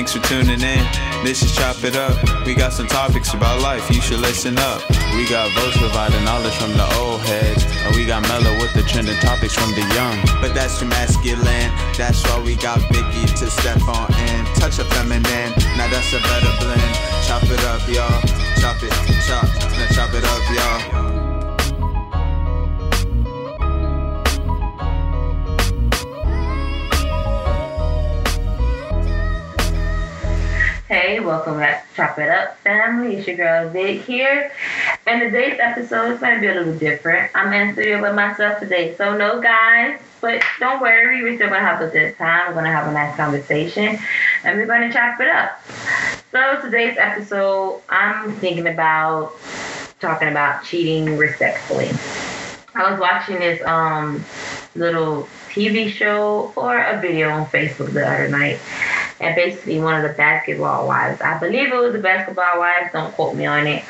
thanks for tuning in. This is Chop It Up. We got some topics about life, you should listen up. We got votes providing knowledge from the old heads. And we got mellow with the trending topics from the young. But that's too masculine. That's why we got Vicky to step on in. Touch a feminine. Now that's a better blend. Chop it up, y'all. Chop it, chop. Now chop it up, y'all. Hey, welcome back to Chop It Up family. It's your girl Vic here. And today's episode is going to be a little different. I'm in the studio with myself today. So, no guys, but don't worry, we're still going to have a good time. We're going to have a nice conversation and we're going to chop it up. So, today's episode, I'm thinking about talking about cheating respectfully. I was watching this um little TV show or a video on Facebook the other night and basically one of the basketball wives. I believe it was the basketball wives. Don't quote me on it.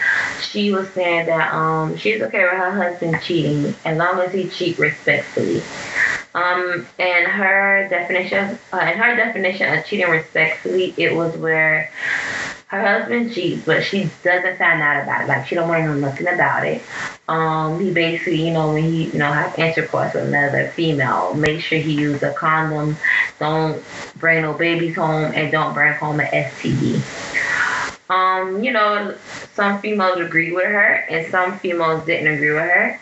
She was saying that um she's okay with her husband cheating as long as he cheat respectfully. Um, and her definition, uh, and her definition of cheating respectfully, it was where her husband cheats, but she doesn't find out about it. Like she don't want to know nothing about it. Um, he basically, you know, when he, you know, have intercourse with another female, make sure he use a condom. Don't bring no babies home, and don't bring home an STD. Um, you know, some females agree with her, and some females didn't agree with her.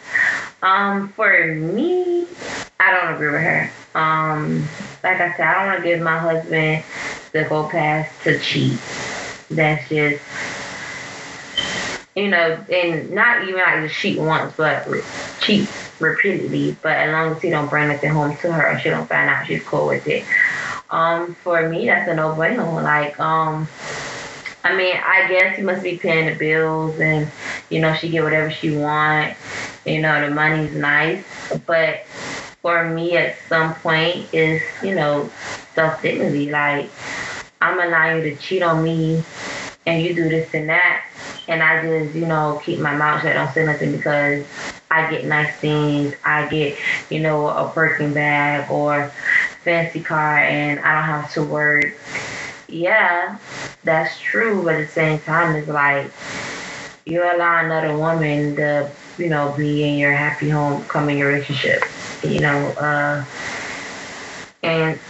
Um, for me, I don't agree with her. Um, like I said, I don't want to give my husband the go pass to cheat that's just you know, and not even like just cheat once, but cheat repeatedly. But as long as he don't bring nothing home to her, she don't find out she's cool with it. Um, for me, that's a no-brainer. Like, um, I mean, I guess he must be paying the bills, and you know, she get whatever she want. You know, the money's nice, but for me, at some point, is you know, self dignity. Like, I'm allowing you to cheat on me and you do this and that. And I just, you know, keep my mouth shut, don't say nothing because I get nice things. I get, you know, a Birkin bag or fancy car and I don't have to work. Yeah, that's true. But at the same time, it's like you allow another woman to, you know, be in your happy home, come in your relationship, you know, uh, and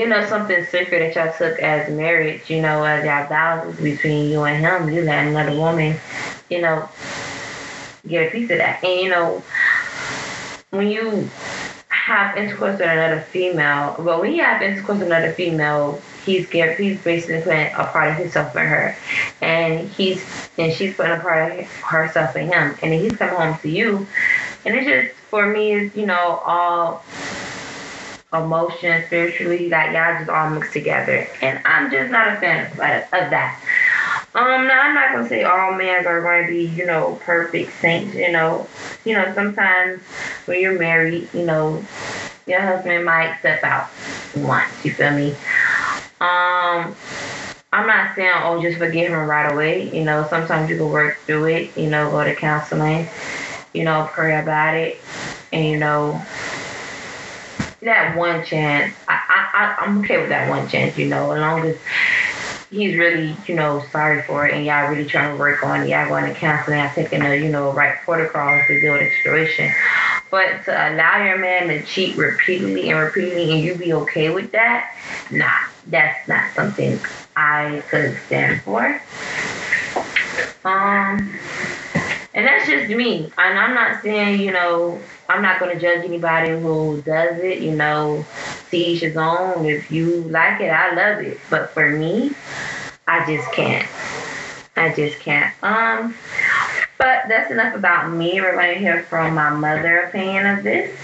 you know, something sacred that y'all took as marriage, you know, as y'all vows between you and him, you let another woman, you know, get a piece of that. And, you know, when you have intercourse with another female, well, when you have intercourse with another female, he's get, he's basically putting a part of himself in her, and he's and she's putting a part of herself in him, and then he's coming home to you, and it's just for me, is you know all emotion, spiritually, that y'all just all mixed together. And I'm just not a fan of, of that. Um, now I'm not gonna say all men are to be, you know, perfect saints. You know, you know, sometimes when you're married, you know, your husband might step out once. You feel me? Um, I'm not saying oh just forgive him right away. You know, sometimes you can work through it. You know, go to counseling. You know, pray about it, and you know, that one chance, I, I, I'm okay with that one chance, you know, as long as he's really, you know, sorry for it and y'all really trying to work on it, y'all going to counseling, y'all taking the, you know, right protocols to deal with the situation. But to allow your man to cheat repeatedly and repeatedly and you be okay with that, nah, that's not something I could stand for. Um, and that's just me. And I'm not saying, you know, I'm not going to judge anybody who does it, you know, see each his own. If you like it, I love it. But for me, I just can't. I just can't. Um, but that's enough about me. We're going to hear from my mother opinion of this.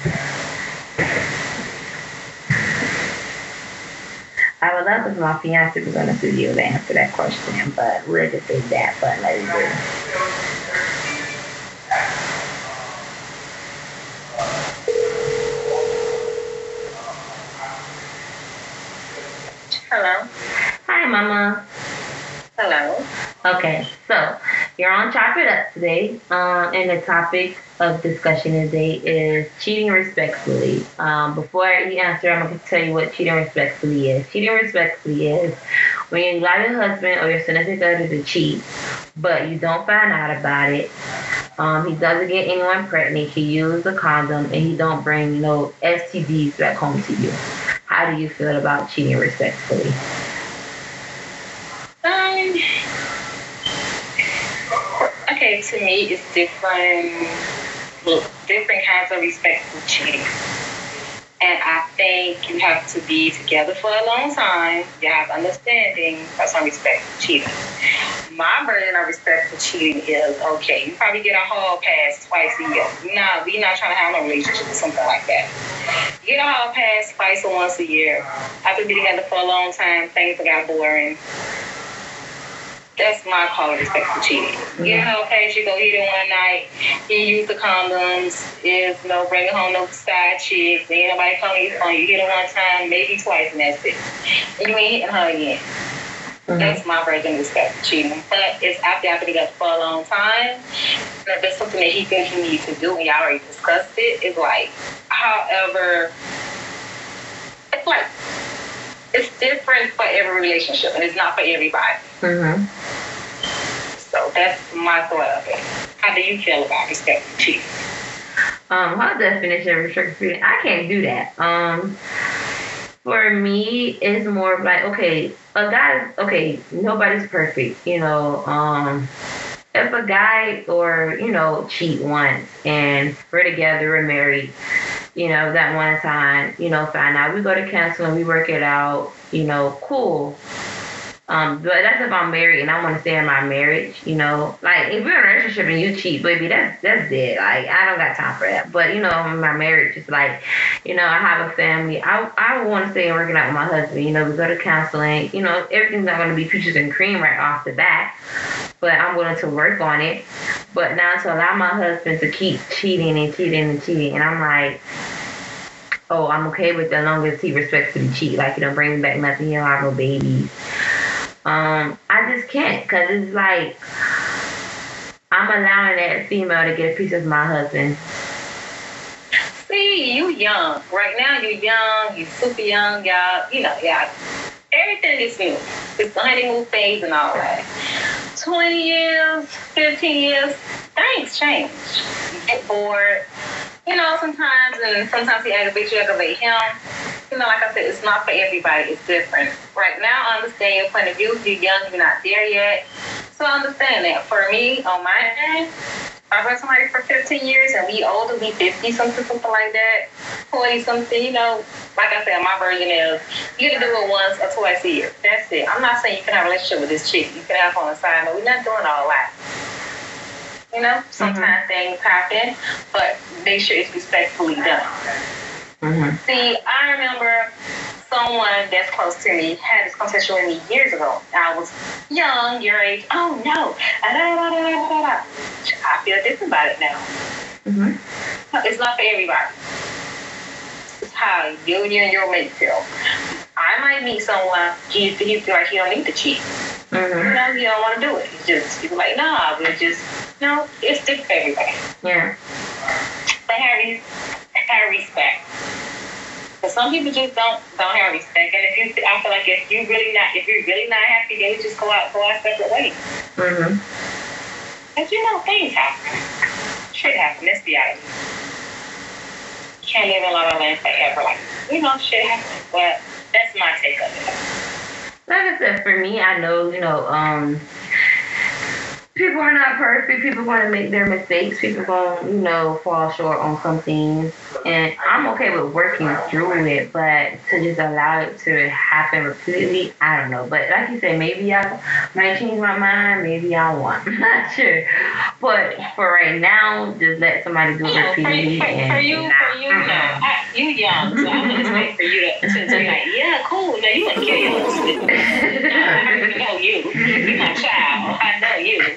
I would love if my fiance was on the studio to answer that question, but we'll just say that, let it Hello. Hi, Mama. Hello. Okay, so you're on Chop It Up today, um, and the topic of discussion today is cheating respectfully. Um, before you answer, I'm going to tell you what cheating respectfully is. Cheating respectfully is when you allow your husband or your significant other to cheat, but you don't find out about it. Um, he doesn't get anyone pregnant. He uses a condom, and he don't bring you know STDs back home to you. How do you feel about cheating respectfully? Um, okay, to me, it's different, different kinds of respectful cheating. And I think you have to be together for a long time. You have understanding for some respectful cheating. My version of respectful cheating is okay. You probably get a hall pass twice a year. Nah, we not trying to have no relationship or something like that. You get a hall pass twice or once a year. After being together for a long time, things got boring that's my call of respect for cheating. Mm-hmm. You know, okay, she go hit it one night, you use the condoms, is you know, bringing home no side chicks, ain't nobody calling you phone, you hit it one time, maybe twice, and that's it. And you ain't hitting her again. Mm-hmm. That's my version of respect for cheating. But it's after I've been together for a long time. If there's something that he thinks he needs to do and y'all already discussed it, it's like, however, it's like, it's different for every relationship and it's not for everybody. Mm-hmm. So that's my thought of it. How do you feel about respect cheating? Um, my definition of restricted feeling, I can't do that. Um, for me, it's more of like, okay, a guy, okay, nobody's perfect, you know. Um, if a guy or you know cheat once and we're together, we're married, you know, that one time, you know, find out we go to counseling, we work it out, you know, cool. Um, but that's if I'm married and I want to stay in my marriage, you know. Like if you're in a relationship and you cheat, baby, that's that's dead. Like I don't got time for that. But you know, my marriage is like, you know, I have a family. I I want to stay and working out with my husband. You know, we go to counseling. You know, everything's not going to be peaches and cream right off the bat, but I'm willing to work on it. But now to allow my husband to keep cheating and cheating and cheating, and I'm like oh, I'm okay with that as long as he respects to be cheat. Like, you don't bring back nothing, don't have no babies. Um, I just can't because it's like I'm allowing that female to get a piece of my husband. See, you young. Right now, you're young. You're super young, y'all. You know, y'all. Everything is new. It's the honeymoon phase and all that. 20 years, 15 years, things change. You get bored. You know, sometimes, and sometimes he aggravates you, aggravate him you know, like I said, it's not for everybody. It's different. Right now, I understand your point of view. You're young, you're not there yet. So I understand that. For me, on my end, I've been somebody for 15 years and we older, we 50 something, something like that, 40 something, you know, like I said, my version is you get to do it once or twice a year. That's it. I'm not saying you can have a relationship with this chick. You can have on the side, but we're not doing all that. You know, sometimes mm-hmm. things happen, but make sure it's respectfully done. Mm-hmm. See, I remember someone that's close to me had this conversation with me years ago. I was young, your age. Oh no, I feel different about it now. Mm-hmm. It's not for everybody. It's how you, you and your mate feel. I might meet someone he, he feel like he don't need to cheat. Mm-hmm. You know, he don't want to do it. He's just people like, nah, we just you know, it's different for everybody. Yeah. But have, have respect. But some people just don't don't have respect. And if you, I feel like if you really not, if you're really not happy, then you just go out, go out separate ways. Mm-hmm. Cause you know things happen. Shit happen. Let's be honest. Can't live in La La Land forever. Like you know, shit happens. But that's my take of it. Like I said, for me, I know you know. um people are not perfect. People going to make their mistakes. People going to, you know, fall short on some things. And I'm okay with working through it, but to just allow it to happen repeatedly, I don't know. But like you said, maybe I might change my mind. Maybe I won't. I'm not sure. But for right now, just let somebody do it repeatedly. For, for, for you, nah. for you, no. I, you young, so I'm just waiting for you to, to, to be like, yeah, cool. No, you kill your husband. I know you. You're my child. I know you.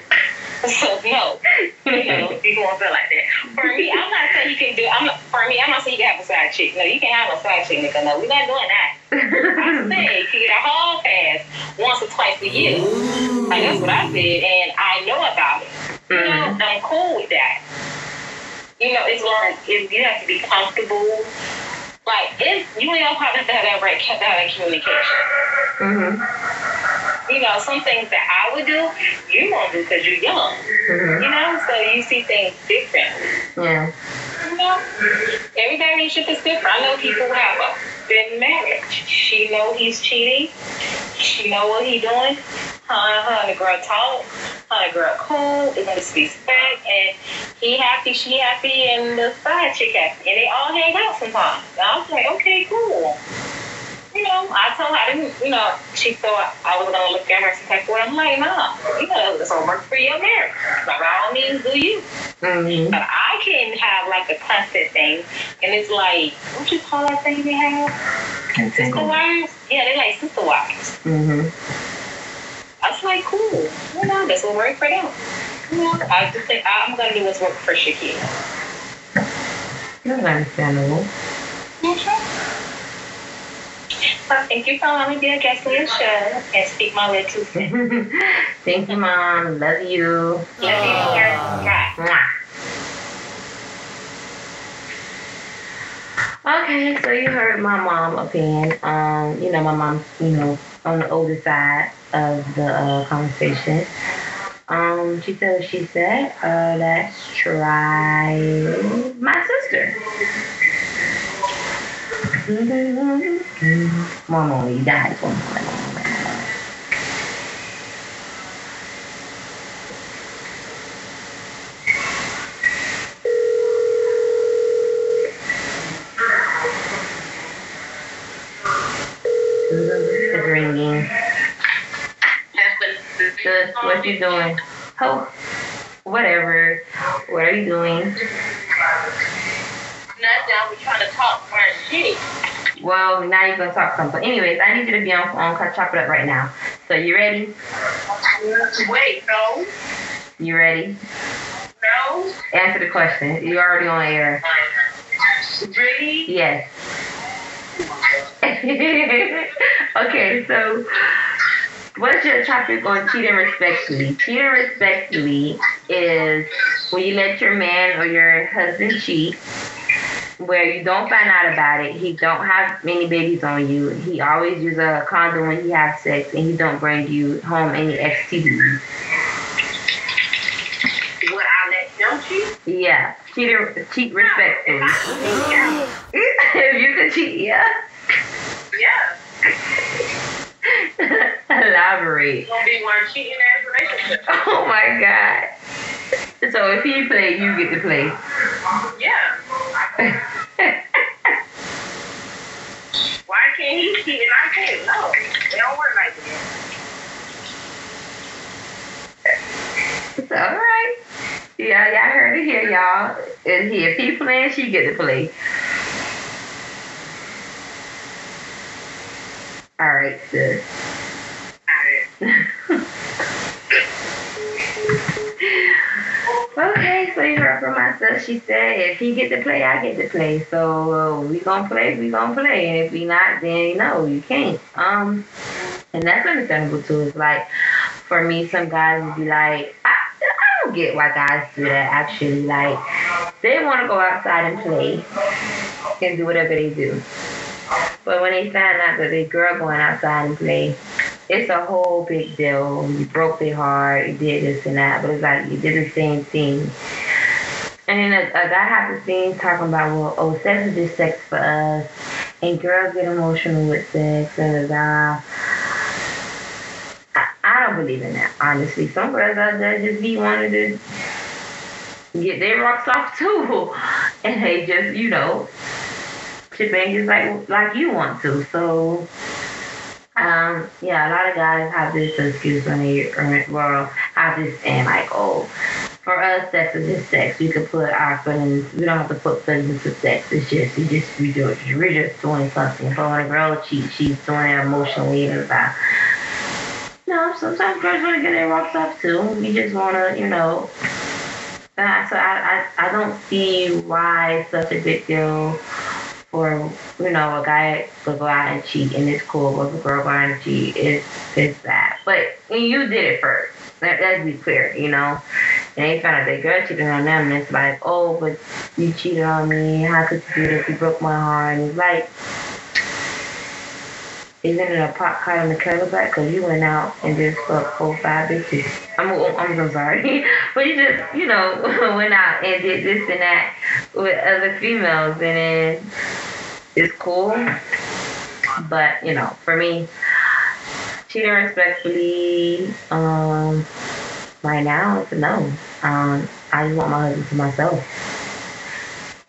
So no, you know, people won't feel like that. For me, I'm not saying you can do. I'm not, for me, I'm not saying you can have a side chick. No, you can't have a side chick, nigga. No, we're not doing that. I say you can get a hall pass once or twice a year. Like that's what I said, and I know about it. I'm, I'm cool with that. You know, it's like if you have to be comfortable. Like, if you gonna have to have that right, have that communication. Mhm. You know, some things that I would do, you won't do because you're young. Mhm. You know, so you see things different. Yeah. You know, every relationship is different. I know people who have been married. She know he's cheating. She know what he doing. Her and the girl talk. And the girl cool. It's gonna respect. And he happy, she happy, and the side chick happy. And they all hang out sometimes. And I was like, okay, cool. You know, I told her, I didn't, you know, she thought I was gonna look at her some type of way. I'm like, nah, you know, it's gonna work for your marriage. By all means, do you. Mhm. But I can have like a constant thing, and it's like, what you call that thing they have? Sister wives? Yeah, they're like sister wives. Mhm. I was like, cool. You know, this will work for them. You know, I just think I'm gonna do what's work for Shakira. That's understandable. Well, thank you for allowing me to be a guest on your show and speak my little two. Thank you, mom. Love you. Love you, girl. Bye. Mwah. Okay, so you heard my mom opinion. Um, you know, my mom's, you know, on the older side of the uh, conversation. Um, she said what she said. Uh, let's try my sister. Moment, you. One moment. It's ringing. Sis, what you doing? Oh, whatever. What are you doing? Nothing. I was trying to talk for shit. Well, now you're gonna talk something. But anyways, I need you to be on phone. Cause chop it up right now. So you ready? Wait, no, You ready? no. Answer the question. You already on air. Really? Yes. okay, so what's your topic on cheating respectfully? Cheating respectfully is when you let your man or your husband cheat, where you don't find out about it, he don't have many babies on you, he always use a condom when he has sex, and he don't bring you home any STDs. Would I let them cheat? Yeah, cheat, cheat respectfully. Yeah. if you could cheat, yeah. Yeah. Elaborate. Gonna be one cheating ass relationship. Oh my god. So if he play, you get to play. Yeah. Why can't he cheat and I can't? No. They don't work like that. It's all right. Yeah, y'all heard it here, y'all. If he, if he playing, she get to play. All right, sis. Okay, so you heard from my sis. She said if he get to play, I get to play. So uh, we gonna play, we gonna play, and if we not, then no, you can't. Um, and that's understandable too. It's like for me, some guys would be like, I, I don't get why guys do that. Actually, like they want to go outside and play and do whatever they do. But when they find out that the girl going outside and play, it's a whole big deal. You broke their heart, you did this and that, but it's like you did the same thing. And then a, a guy thing talking about, well, oh, sex is just sex for us, and girls get emotional with sex, and. I, I don't believe in that, honestly. Some girls out there just be wanting to get their rocks off too, and they just, you know, in just like like you want to. So. Um, yeah, a lot of guys have this excuse when they well, have this saying like, oh, for us, sex is just sex. We can put our feelings, we don't have to put feelings into sex. It's just, we just, we do. We're just doing something. But when a girl cheats, she's doing it emotionally and about. No, sometimes girls want to get their rocks off too. We just want to, you know. So I, I, I don't see why it's such a big deal for you know a guy to go out and cheat and it's cool, but a girl go out and cheat, it's it's bad. But you did it first, Let, let's be clear, you know. And they found out their girl cheated on them, and it's like, oh, but you cheated on me. How could you do this? You broke my heart. And it's like, isn't it a pot caught on the kettle black? Because you went out and just fucked four, five bitches. I'm, I'm so sorry. but you just, you know, went out and did this and that with other females. And then it's cool. But, you know, for me, cheating respectfully, um, right now, it's a no. Um, I just want my husband to myself.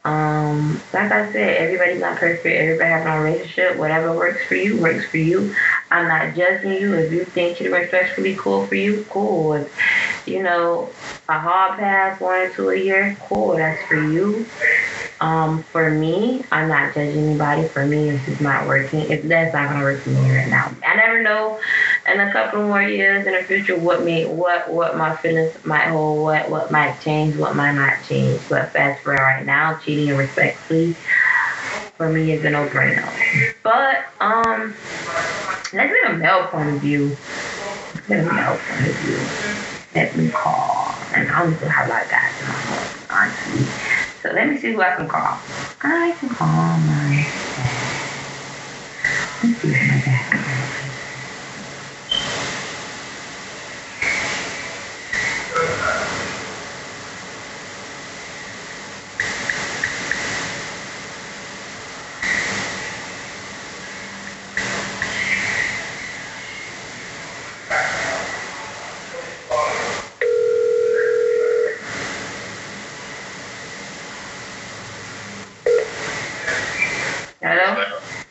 Um, like I said, everybody's not perfect. Everybody has a relationship. Whatever works for you, works for you. I'm not judging you. If you think cheating respectfully cool for you, cool. If, you know, a hard pass, one or two a year, cool. That's for you. Um, for me, I'm not judging anybody. For me, if it's not working, if that's not gonna work for me right now, I never know. In a couple more years in the future, what may what what my feelings might hold, what what might change, what might not change. But fast for right now, cheating and respectfully for me is a no-brainer. But um, let's get a male point of view. Let's get a male point of view. Let me call, and I don't a lot of guys in my phone, honestly. So let me see who I can call. I can call my dad. Let's see my dad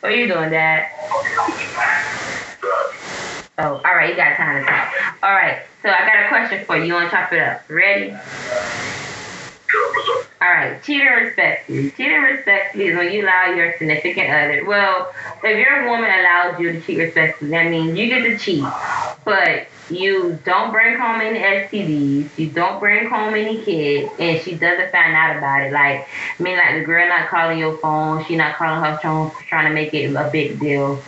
What are you doing, Dad? Oh, all right. You got time to talk. All right. So I got a question for you. You want to chop it up? Ready? All right, cheating respectfully. Cheating respectfully is when you allow your significant other. Well, if your woman allows you to cheat respectfully, that means you get to cheat, but you don't bring home any STDs, you don't bring home any kids, and she doesn't find out about it. Like, I mean, like the girl not calling your phone, she not calling her phone, trying to make it a big deal.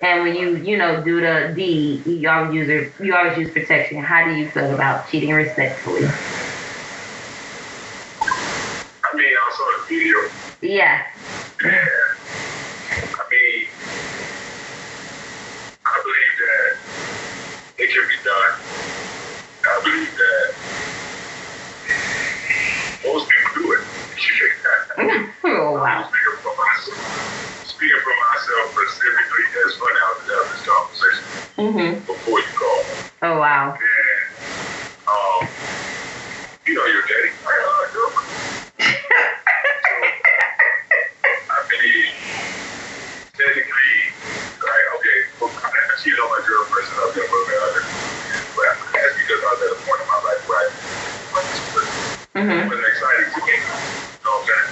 And when you, you know, do the deed, you always use you always use protection. How do you feel about cheating respectfully? I mean, saw the video. Yeah. Yeah. I mean, I believe that it can be done. I believe that most people do it. oh, wow. Speaking for myself, speaking for myself specifically, it's funny how to have this conversation Mm-hmm. before you call. Oh, wow. And, um, you know, your daddy, I got a girlfriend. I believe, technically, like, okay, well, I haven't cheated on my girlfriend since I've been with her. But that's because I was at a point in my life where I Mm-hmm. it wasn't exciting to me. You know what I'm saying?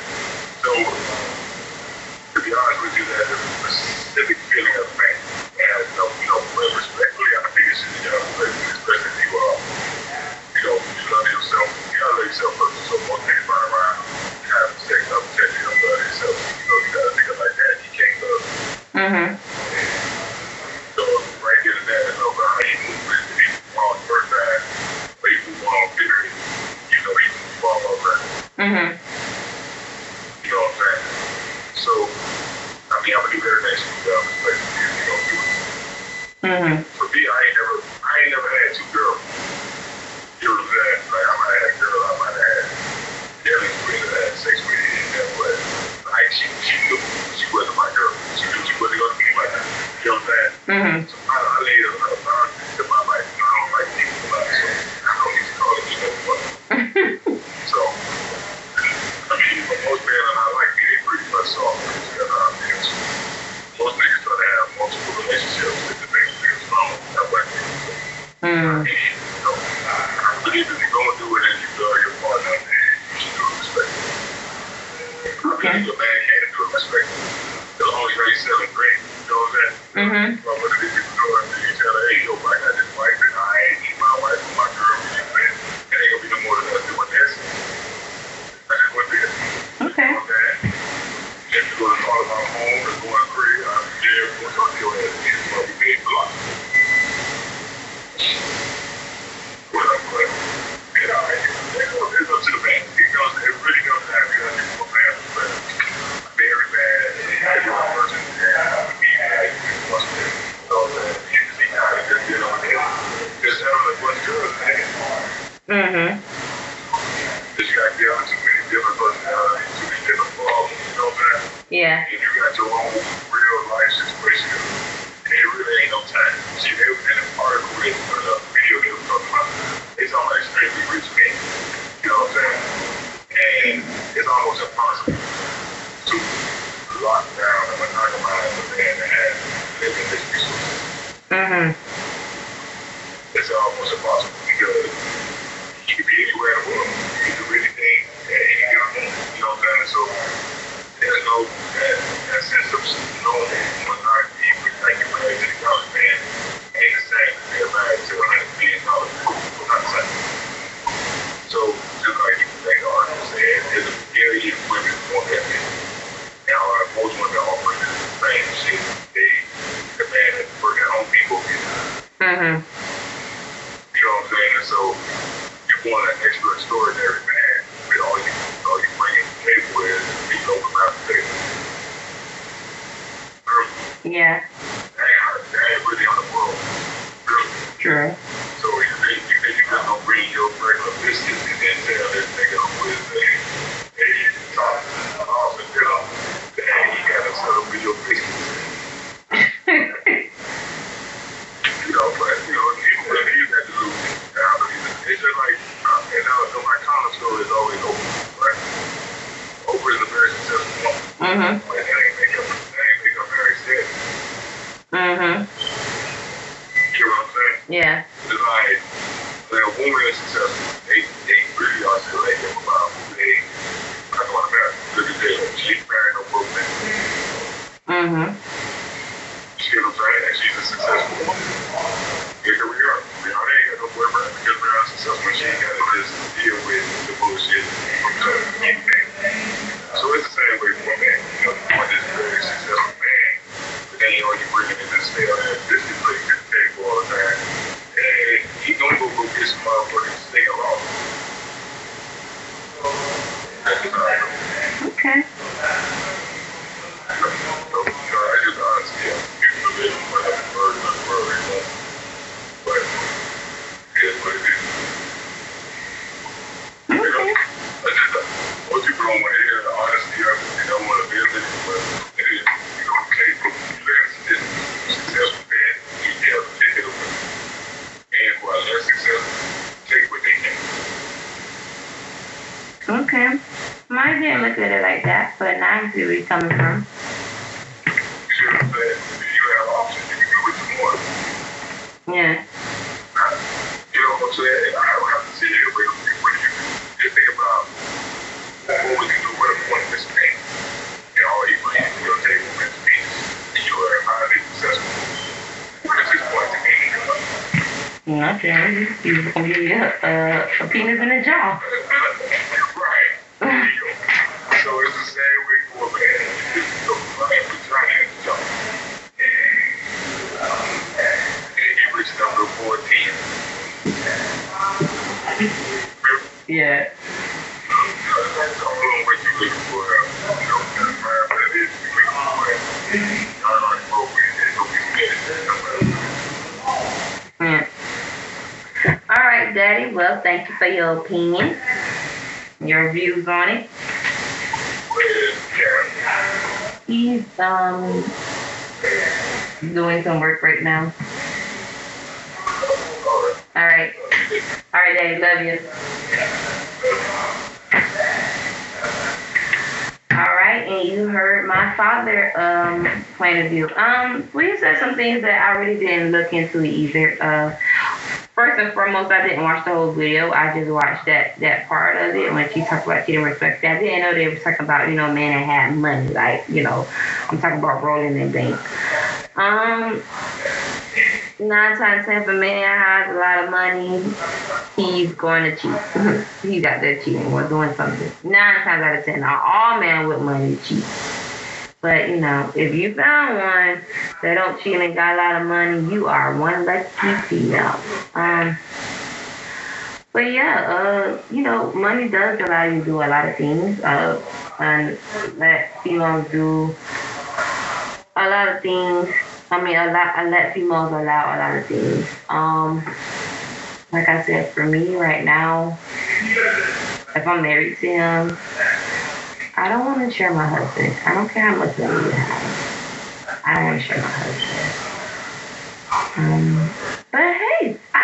So, to be honest with you, that specific feeling of man, and you know, you know, respectfully, I think it's you know, especially if you are, you know, you love yourself, you gotta love yourself first. So most things run around, have sex, up, sex, you don't love yourself. You know, you gotta think of like that. You can't love. Mm-hmm. So right here and there, it's over how you move with people on the first time, or you move on period. You know, you move on all that. Mm-hmm. You know what I'm saying? So, I mean, I'm gonna do better next week. I'm expecting you to go do it. Mm-hmm. For me, I ain't never, I ain't never had two girls. You know what I'm saying? Like, I might have had a girl, I might have had definitely three that had sex with it, and then, but like, she, she knew she wasn't my girl. She knew she wasn't gonna be my girl. You know what I'm saying? Mm-hmm. So I, I laid a lot of boundaries to my life. I don't like people a lot, so I don't need to call it you know what. So, I mean, but most men are not like me. They pretty much soft. You know what I mean? So, most niggas try to have multiple relationships with the things that strong. Not like me. So, Mm-hmm. you know, I believe if you're going to do it and you love your partner, then you should do it respectfully. I Okay. believe a man can do it respectfully. As long as you ain't selling green, you know what I'm saying? Mm-hmm. But what do these people do? And you tell her, hey, yo, I got this wife and I ain't need my wife or my girl. You know, man, it ain't gonna be no more than us doing this. I just went there. Okay. Okay. If you're gonna call it my home or going crazy, I'm there for talk to your ass again. But we made block. back down to many different personalities, too many different problems, you know what I'm saying? Yeah. And you got your own real life situation, and it really ain't no time. See, they was in an article with a video they were talking about. They talking about extremely rich men, you know what I'm saying? And it's almost impossible to lock down and monogamize a man that has Mhm. It's almost impossible because you can be anywhere in the world. You can do anything at any given moment. You know what I'm saying? So there's no that, that sense of monarchy, like you're married to the college man, ain't the same as being married to a hundred million dollars. It's not the same. So just like you like the article said, there's a million women want that man. Now uh, most women offer the same shit. They the man that's working at Home Depot. Mhm. You know what I'm saying? And so you want an extra extraordinary man, but all you all you bring to the table is you know without the table. Yeah. that ain't, that ain't really on the world. Girl. True. So you think you think you just gonna bring your regular biscuits and then tell this nigga who is a a top off and tell him that he gotta settle for your biscuits. You know, but you know, even when he got to lose, now, it's just like, uh, and now, so my common story is always Oprah, right? Oprah is a very successful woman, Mhm. but that ain't make her, that ain't make her very sad. Mhm. You know what I'm saying? Yeah. It's like, when a woman is successful, they, they really articulate them about who they are going to marry. Look at that, she's marrying a broke man. Mhm. You see what I'm saying? And she's a successful woman. Look at Rihanna. Rihanna ain't got no boyfriend because Rihanna's successful. She ain't got to just deal with the bullshit from the anything. So it's the same way for a man. You know, you want this very successful man, but then you know you bring him in this stay on that biscuit plate at the table all the time. And he gonna go go get some motherfucking steak along. That's just how I know. Okay. So, you know, I just honestly, yeah, people live in front of the bird, not the bird, you know. But it is what it is. You know, Okay. I just, uh, most people don't want to hear the honesty of it. They don't want to live it, but it is, you know, okay, but you live this successful man, you have to take it away. And who are less successful, take what they can. Okay. Mine didn't look at it like that, but now I see where you're coming from. You see what I'm saying? If you have options, you can do you want. Yeah. You know what I'm saying? I don't have to sit here with you. Just think about what would you do with a this man? And all he brings to your table is peace. And you are highly successful. What is his point to me? Nothing. He's gonna give you a, a, a penis in a jaw. right. There you go. So it's the same way for a man. It's the right vagina in the jaw. And he reached number 14. Yeah. All right, Daddy. Well, thank you for your opinion, your views on it. He's um doing some work right now. All right. All right, Daddy. Love you. All right, and you heard my father um point of view. Um, we said some things that I really didn't look into either. Uh, first and foremost, I didn't watch the whole video. I just watched that that part of it when she talked about she didn't respect that. I didn't know they were talking about you know men that had money, like you know, I'm talking about rolling in bank. Um, nine times ten, if a man has a lot of money, he's going to cheat. he's out there cheating or doing something. Nine times out of ten, not all men with money cheat. But you know, if you found one that don't cheat and got a lot of money, you are one lucky female. Um, but yeah, uh, you know, money does allow you to do a lot of things. Uh, and let females do a lot of things. I mean, a lot. I let females allow a lot of things. Um, like I said, for me right now, if I'm married to him, I don't want to share my husband. I don't care how much money you have. I don't want to share my husband. Um, but hey, I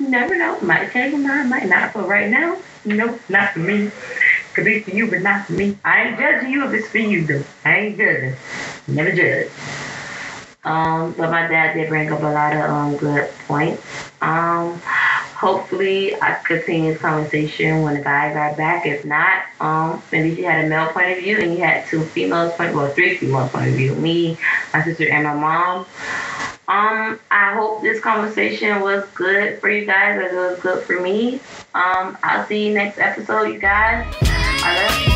never know. Might change my mind, might not. But right now, no, not for me. Could be for you, but not for me. I ain't judging you if it's for you, though. I ain't judging. Never judge. Um, but my dad did bring up a lot of um good points. Um, hopefully I continue this conversation when the guys are back. If not, um, maybe she had a male point of view and you had two females point, well, three females point of view. Me, my sister, and my mom. Um, I hope this conversation was good for you guys as it was good for me. Um, I'll see you next episode, you guys. I love you.